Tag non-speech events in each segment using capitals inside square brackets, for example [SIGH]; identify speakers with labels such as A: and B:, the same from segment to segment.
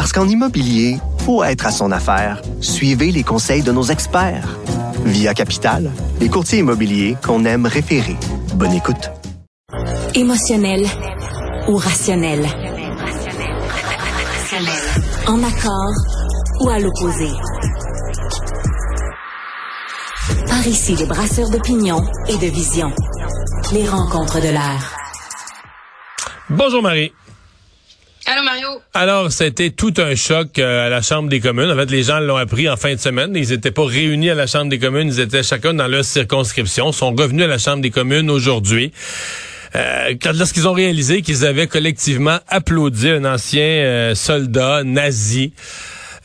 A: Parce qu'en immobilier, faut être à son affaire. Suivez les conseils de nos experts. Via Capital, les courtiers immobiliers qu'on aime référer. Bonne écoute.
B: Émotionnel ou rationnel? En accord ou à l'opposé? Par ici, les brasseurs d'opinion et de vision. Les rencontres de l'air.
C: Bonjour Marie. Alors, c'était tout un choc euh, à la Chambre des communes. En fait, les gens l'ont appris en fin de semaine. Ils n'étaient pas réunis à la Chambre des communes. Ils étaient chacun dans leur circonscription. Ils sont revenus à la Chambre des communes aujourd'hui. Euh, lorsqu'ils ont réalisé qu'ils avaient collectivement applaudi un ancien euh, soldat nazi.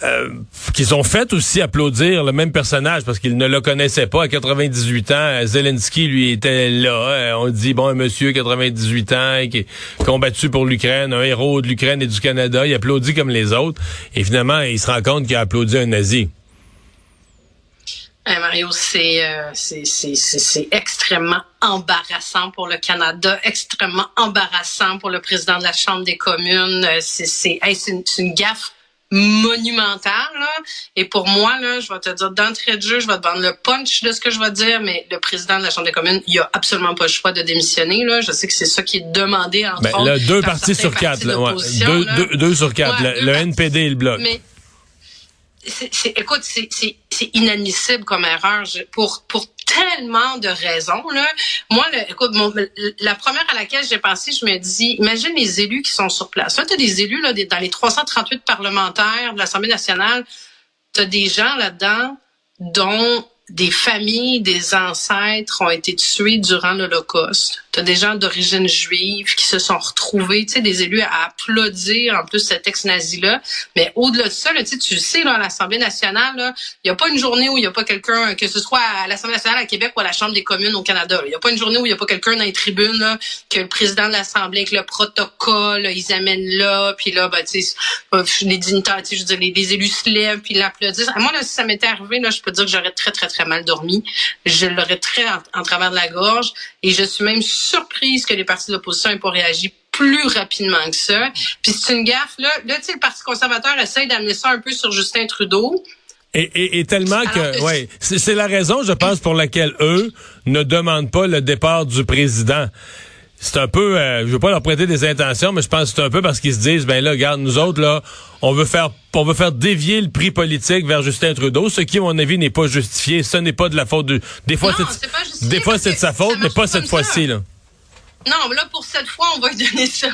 C: Euh, qu'ils ont fait aussi applaudir le même personnage parce qu'ils ne le connaissaient pas. À 98 ans, Zelensky, lui, était là. On dit, bon, un monsieur 98 ans qui est combattu pour l'Ukraine, un héros de l'Ukraine et du Canada, il applaudit comme les autres. Et finalement, il se rend compte qu'il a applaudi un nazi.
D: Mario, euh, c'est c'est extrêmement embarrassant pour le Canada, extrêmement embarrassant pour le président de la Chambre des communes. Euh, c'est une, une gaffe monumentale. Là. Et pour moi, là, je vais te dire d'entrée de jeu, je vais te vendre le punch de ce que je vais dire, mais le président de la Chambre des communes, il a absolument pas le choix de démissionner. Là. Je sais que c'est ça qui est demandé entre
C: ben, deux partis sur quatre. Là, ouais. deux, deux, deux, sur quatre. le, NPD et le Bloc
D: c'est, écoute, c'est, inadmissible comme erreur pour pour tellement de raisons là. Moi, écoute, la première à laquelle j'ai pensé, je me dis, imagine les élus qui sont sur place. Là, tu as des élus là, dans les 338 parlementaires de l'Assemblée nationale, tu as des gens là-dedans dont des familles, des ancêtres ont été tués durant l'Holocauste. Tu des gens d'origine juive qui se sont retrouvés, tu sais, des élus à applaudir en plus cet ex-nazi-là. Mais au-delà de ça, là, tu sais, là, à l'Assemblée nationale, il n'y a pas une journée où il n'y a pas quelqu'un, que ce soit à l'Assemblée nationale à Québec ou à la Chambre des communes au Canada. Il n'y a pas une journée où il n'y a pas quelqu'un dans les tribunes là, que le président de l'Assemblée, avec le protocole, ils amènent là, puis là, ben, tu sais, les dignitaires, je veux dire, les, élus se lèvent, puis l'applaudissent. Moi, là, si ça m'était arrivé, là, je peux dire que j'aurais très, très mal dormi. Je l'aurais très en, travers de la gorge et je suis même surprise que les partis d'opposition n'aient pas réagi plus rapidement que ça. Puis c'est une gaffe. Là, là tu sais, le Parti conservateur essaye d'amener ça un peu sur Justin Trudeau.
C: Et, et, tellement que, ouais, c'est la raison, je pense, pour laquelle eux ne demandent pas le départ du président c'est un peu, euh, je veux pas leur prêter des intentions, mais je pense que c'est un peu parce qu'ils se disent, ben là, regarde, nous autres, là, on veut faire, on veut faire dévier le prix politique vers Justin Trudeau, ce qui, à mon avis, n'est pas justifié. Ce n'est pas de la faute de, des fois, c'est, des fois, c'est de sa faute, mais pas cette fois-ci, là.
D: Non, là, pour cette fois, on va lui donner ça. [LAUGHS]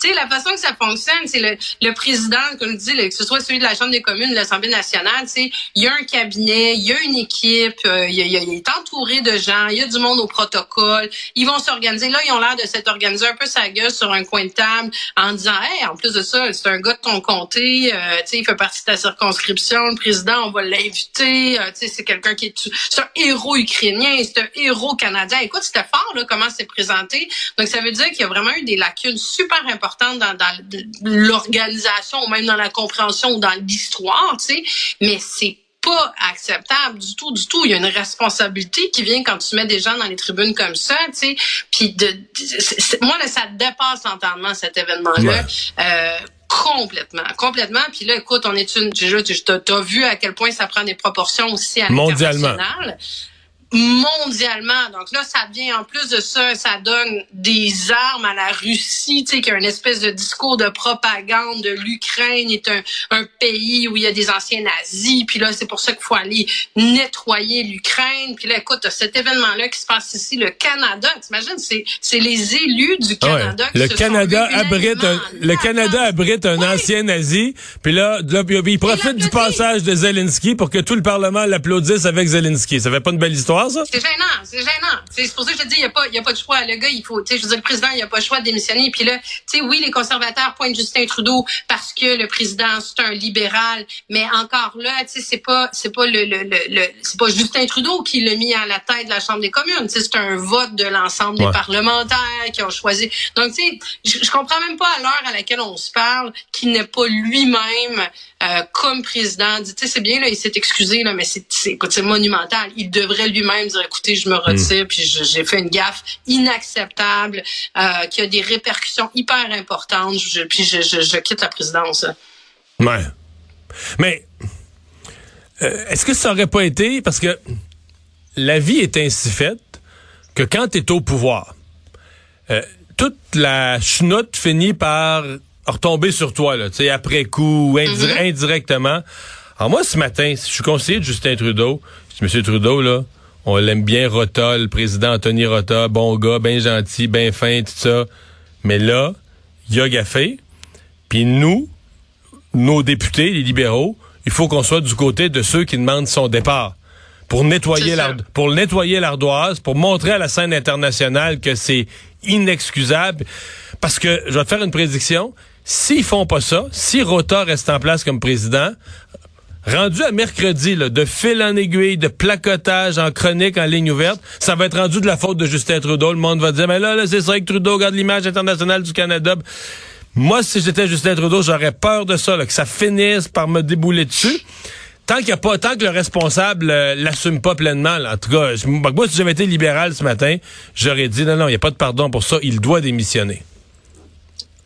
D: Tu sais, la façon que ça fonctionne, c'est le, le président, comme je dis, que ce soit celui de la Chambre des communes, de l'Assemblée nationale, tu sais, il y a un cabinet, il y a une équipe, euh, il, il, est entouré de gens, il y a du monde au protocole, ils vont s'organiser. Là, ils ont l'air de s'être organisés un peu sa gueule sur un coin de table en disant, hey, en plus de ça, c'est un gars de ton comté, euh, tu sais, il fait partie de ta circonscription, le président, on va l'inviter, euh, tu sais, c'est quelqu'un qui est, c'est un héros ukrainien, c'est un héros canadien. Écoute, c'était fort, là, comment c'est présenté donc, ça veut dire qu'il y a vraiment eu des lacunes super importantes dans, l'organisation ou même dans la compréhension ou dans l'histoire, tu sais. Mais c'est pas acceptable du tout, du tout. Il y a une responsabilité qui vient quand tu mets des gens dans les tribunes comme ça, tu sais. Puis de, moi là, ça dépasse l'entendement cet événement-là. Euh, complètement, complètement. Puis là, écoute, on est une, tu as vu à quel point ça prend des proportions aussi à l'international mondialement. Donc là, ça vient en plus de ça, ça donne des armes à la Russie, tu sais, qui a une espèce de discours de propagande de l'Ukraine est un, un, pays où il y a des anciens nazis. Puis là, c'est pour ça qu'il faut aller nettoyer l'Ukraine. Puis là, écoute, cet événement-là qui se passe ici, le Canada, t'imagines, c'est, c'est les élus du ah Canada qui
C: le Canada abrite un, Le Canada abrite un ancien nazi. Puis là, là il profite du passage de Zelensky pour que tout le Parlement l'applaudisse avec Zelensky. Ça fait pas une belle histoire ça?
D: C'est gênant, c'est gênant. C'est pour ça que je te dis, il n'y a, pas, y a pas de choix. Le gars, il faut, tu sais, je veux dire, le président, il n'y a pas le choix de démissionner. Puis là, tu sais, oui, les conservateurs pointent Justin Trudeau parce que le président, c'est un libéral. Mais encore là, tu sais, c'est pas, c'est pas le, le, le, c'est pas Justin Trudeau qui l'a mis à la tête de la Chambre des communes. Tu sais, c'est un vote de l'ensemble des parlementaires qui ont choisi. Donc, tu sais, je, je comprends même pas à l'heure à laquelle on se parle qu'il n'est pas lui-même euh, comme président. Tu sais, c'est bien, là, il s'est excusé, là, mais c'est, monumental. Il devrait lui-même dire, écoutez, je me retire, hmm. puis j'ai fait une gaffe inacceptable, euh, qui a des répercussions hyper importantes, je, puis je, je, je, quitte la présidence.
C: Ouais. Mais euh, est-ce que ça aurait pas été parce que la vie est ainsi faite que quand tu es au pouvoir, toute la chenoute finit par retomber sur toi, là, après coup, mm-hmm. indirectement. Alors moi, ce matin, je suis conseiller de Justin Trudeau. Je dis, Monsieur Trudeau, là, on l'aime bien, Rota, le président Anthony Rota, bon gars, bien gentil, bien fin, tout ça. Mais là, il a gaffé. Puis nous, nos députés, les libéraux, il faut qu'on soit du côté de ceux qui demandent son départ. Pour nettoyer pour nettoyer l'ardoise, pour montrer à la scène internationale que c'est inexcusable. Parce que, je vais te faire une prédiction, s'ils font pas ça, si Rota reste en place comme président, rendu à mercredi, là, de fil en aiguille, de placotage en chronique, en ligne ouverte, ça va être rendu de la faute de Justin Trudeau. Le monde va dire, mais là, là c'est vrai que Trudeau garde l'image internationale du Canada. Moi, si j'étais Justin Trudeau, j'aurais peur de ça, que ça finisse par me débouler dessus. Tant qu'il a pas, tant que le responsable euh, l'assume pas pleinement, en tout cas, moi, si j'avais été libéral ce matin, j'aurais dit non, non, il n'y a pas de pardon pour ça, il doit démissionner.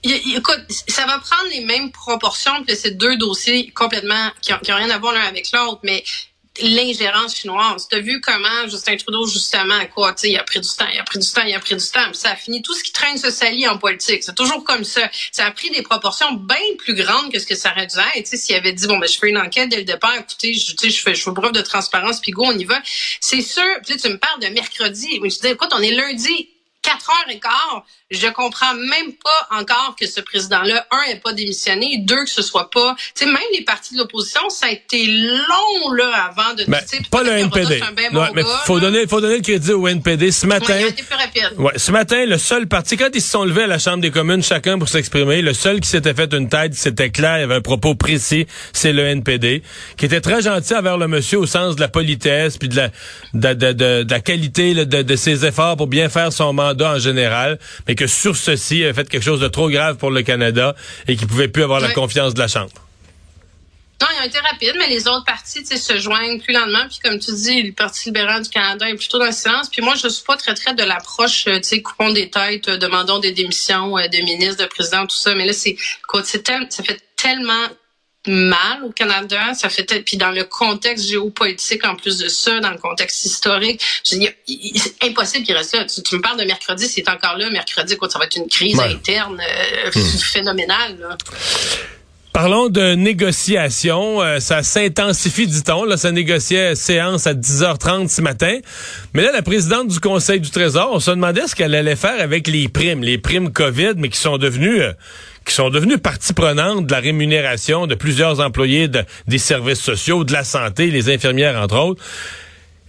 D: Écoute, ça va prendre les mêmes proportions que ces deux dossiers complètement qui n'ont rien à voir l'un avec l'autre, mais l'ingérence chinoise. Tu as vu comment Justin Trudeau, justement, quoi, tu sais, il a pris du temps, il a pris du temps, il a pris du temps, ça a fini. Tout ce qui traîne se salit en politique. C'est toujours comme ça. Ça a pris des proportions bien plus grandes que ce que ça aurait dû être. Tu sais, s'il avait dit, bon, ben, je fais une enquête dès le départ, écoutez, je, je fais, je fais preuve de transparence, puis go, on y va. C'est sûr, tu me parles de mercredi. Je dis, écoute, on est lundi, quatre heures et quart, je comprends même pas encore que ce président-là, un, n'ait pas démissionné, deux, que ce soit pas, tu sais, même les partis de l'opposition, ça a été long, là, avant de,
C: ben, pas le NPD. mais faut donner, faut donner le crédit au NPD. Ce matin. Ouais,
D: plus rapide.
C: Ouais, ce matin, le seul parti, quand ils se sont levés à la Chambre des communes, chacun pour s'exprimer, le seul qui s'était fait une tête, c'était clair, il avait un propos précis, c'est le NPD, qui était très gentil envers le monsieur au sens de la politesse, puis de la, de, de, de, de la qualité de, de ses efforts pour bien faire son mandat en général, mais que sur ceci, il avait fait quelque chose de trop grave pour le Canada et qu'il pouvait plus avoir la confiance de la Chambre.
D: Non, ils ont été rapides, mais les autres partis se joignent plus lentement. Puis comme tu dis, le Parti libéral du Canada est plutôt dans le silence. Puis moi, je suis pas très très de l'approche, euh, tu sais, coupons des têtes, euh, demandons des démissions euh, de ministres, de présidents, tout ça. Mais là, c'est, ça fait tellement mal au Canada. Ça fait puis dans le contexte géopolitique en plus de ça, dans le contexte historique, c'est impossible qu'il reste là. Tu, me parles de mercredi, c'est encore là. Mercredi, quoi, ça va être une crise interne euh, hmm. phénoménale. Là.
C: Parlons de négociations. Euh, ça s'intensifie, dit-on. Là, ça négociait séance à 10h30 ce matin. Mais là, la présidente du Conseil du Trésor, on se demandait ce qu'elle allait faire avec les primes, les primes COVID, mais qui sont devenues... Euh, qui sont devenus partie prenante de la rémunération de plusieurs employés de, des services sociaux, de la santé, les infirmières entre autres.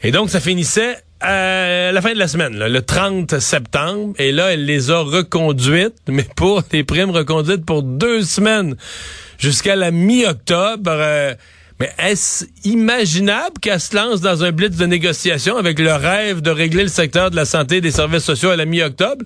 C: Et donc, ça finissait à la fin de la semaine, le 30 septembre. Et là, elle les a reconduites, [LAUGHS] mais pour des primes reconduites pour deux semaines jusqu'à la mi-octobre. Euh, mais est-ce imaginable qu'elle se lance dans un blitz de négociation avec le rêve de régler le secteur de la santé et des services sociaux à la mi-octobre?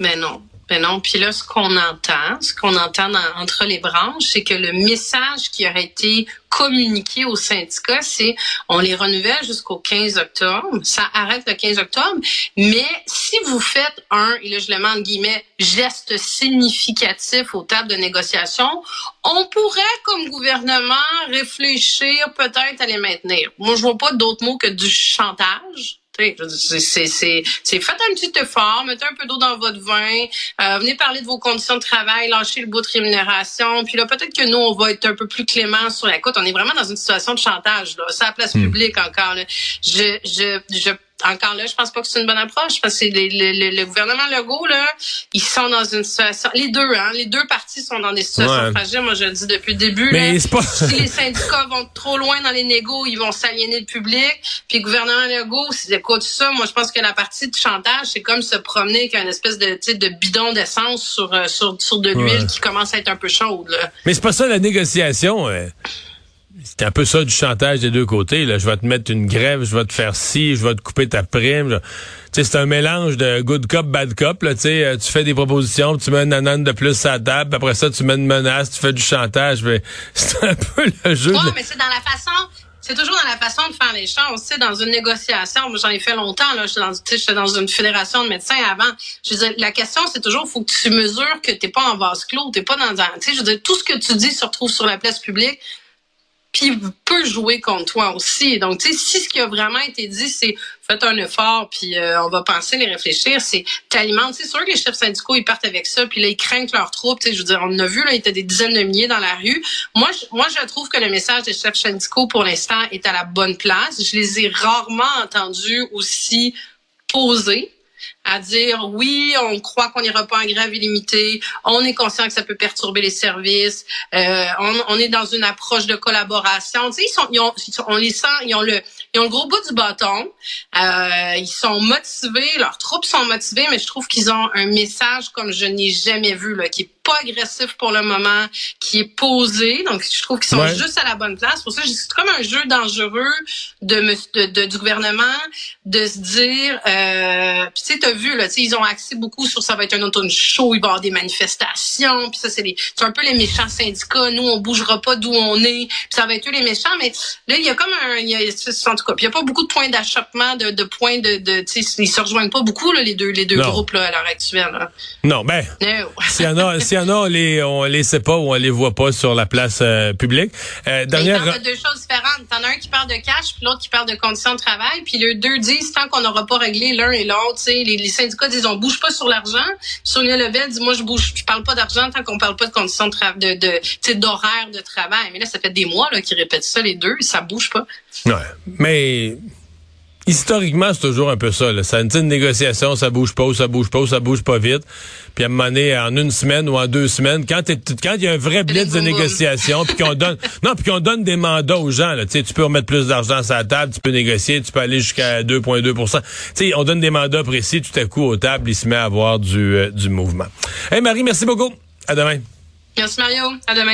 D: Mais non. Ben non. Puis là, ce qu'on entend, ce qu'on entend entre les branches, c'est que le message qui aurait été communiqué aux syndicats, c'est on les renouvelle jusqu'au 15 octobre. Ça arrête le 15 octobre. Mais si vous faites un, et là je le mets en guillemets, geste significatif aux tables de négociation, on pourrait, comme gouvernement, réfléchir peut-être à les maintenir. Moi, je vois pas d'autres mots que du chantage. C'est faites un petit effort, mettez un peu d'eau dans votre vin, euh, venez parler de vos conditions de travail, lâchez le bout de rémunération, puis là peut-être que nous on va être un peu plus clément sur la côte. On est vraiment dans une situation de chantage là, c'est la place hmm. publique encore. Je je je encore là, je pense pas que c'est une bonne approche parce que le, gouvernement Legault, là, ils sont dans une situation. Les deux, hein, les deux parties sont dans des situations fragiles. Moi, je le dis depuis le début. Mais là, pas... si les syndicats vont trop loin dans les négos, ils vont s'aliéner le public. Puis le gouvernement Legault, c'est quoi tout ça? Moi, je pense que la partie de chantage, c'est comme se promener avec une espèce de, de bidon d'essence sur, euh, sur, sur de l'huile qui commence à être un peu chaude. Là.
C: Mais c'est pas ça la négociation. Euh. C'est un peu ça du chantage des deux côtés. Là. Je vais te mettre une grève, je vais te faire ci, je vais te couper ta prime. C'est un mélange de good cop, bad cop. Là, euh, tu fais des propositions, tu mets un anan de plus à la table, après ça, tu mets une menace, tu fais du chantage. [LAUGHS] C'est un peu le jeu.
D: Ouais, mais c'est dans la façon c'est toujours dans la façon de faire les choses. Tu sais, dans une négociation, j'en ai fait longtemps, là, j'étais dans, dans une fédération de médecins avant. Je veux la question, c'est toujours, faut que tu mesures que t'es pas en vase clos, t'es pas dans un, tu sais, je veux dire, tout ce que tu dis se retrouve sur la place publique puis peut jouer contre toi aussi. Donc, tu sais, si ce qui a vraiment été dit, c'est faites un effort, puis euh, on va penser, les réfléchir, c'est t'alimentes. C'est sûr que les chefs syndicaux, ils partent avec ça, puis là, ils craignent leurs troupes. Tu sais, je veux dire, on a vu, là, il était des dizaines de milliers dans la rue. Moi, je, moi, je trouve que le message des chefs syndicaux, pour l'instant, est à la bonne place. Je les ai rarement entendus aussi posés à dire oui, on croit qu'on n'ira pas en grève illimitée, on est conscient que ça peut perturber les services, euh, on, on, est dans une approche de collaboration. Tu sais, ils sont, ils ont, on les sent, ils ont le, ils ont le gros bout du bâton, euh, ils sont motivés, leurs troupes sont motivées, mais je trouve qu'ils ont un message comme je n'ai jamais vu là, qui est pas agressif pour le moment, qui est posé. Donc, je trouve qu'ils sont juste à la bonne place. Pour ça, c'est comme un jeu dangereux de, de, du gouvernement de se dire, euh, tu sais, t'as vu là, ils ont axé beaucoup sur ça va être un automne chaud, il va y avoir des manifestations, puis ça c'est les, c'est un peu les méchants syndicats. Nous, on bougera pas d'où on est, puis ça va être eux les méchants. Mais là, il y a comme un, il y a, en tout cas, il y a pas beaucoup de points d'achoppement, de, de points de, de tu sais, ils se rejoignent pas beaucoup là, les deux, les deux groupes là à l'heure actuelle. Là.
C: Non, ben, s'il y en a, [LAUGHS] s'il y en a, on les, on les sait pas ou on les voit pas sur la place euh, publique.
D: Euh, dernière... Il parle de deux choses différentes. T'en as un qui parle de cash, puis l'autre qui parle de conditions de travail. Puis les deux disent tant qu'on n'aura pas réglé l'un et l'autre, les, les syndicats disent on bouge pas sur l'argent. Sonia Lebel dit moi je bouge, je parle pas d'argent tant qu'on parle pas de conditions de travail, de, de d'horaire de travail. Mais là ça fait des mois là qu'ils répètent ça les deux, ça bouge pas.
C: Ouais, mais historiquement, c'est toujours un peu ça. Là. Ça une négociation, ça bouge pas, ça bouge pas, ça bouge pas vite. Puis à un moment donné, en une semaine ou en deux semaines, quand il y a un vrai blitz de négociation, puis qu'on donne [LAUGHS] non, puis qu'on donne des mandats aux gens, là, tu peux remettre plus d'argent sur la table, tu peux négocier, tu peux aller jusqu'à 2,2% Tu on donne des mandats précis, tout à coup aux tables, il se met à avoir du, euh, du mouvement. Hey Marie, merci beaucoup. À demain.
D: Merci Mario. À demain.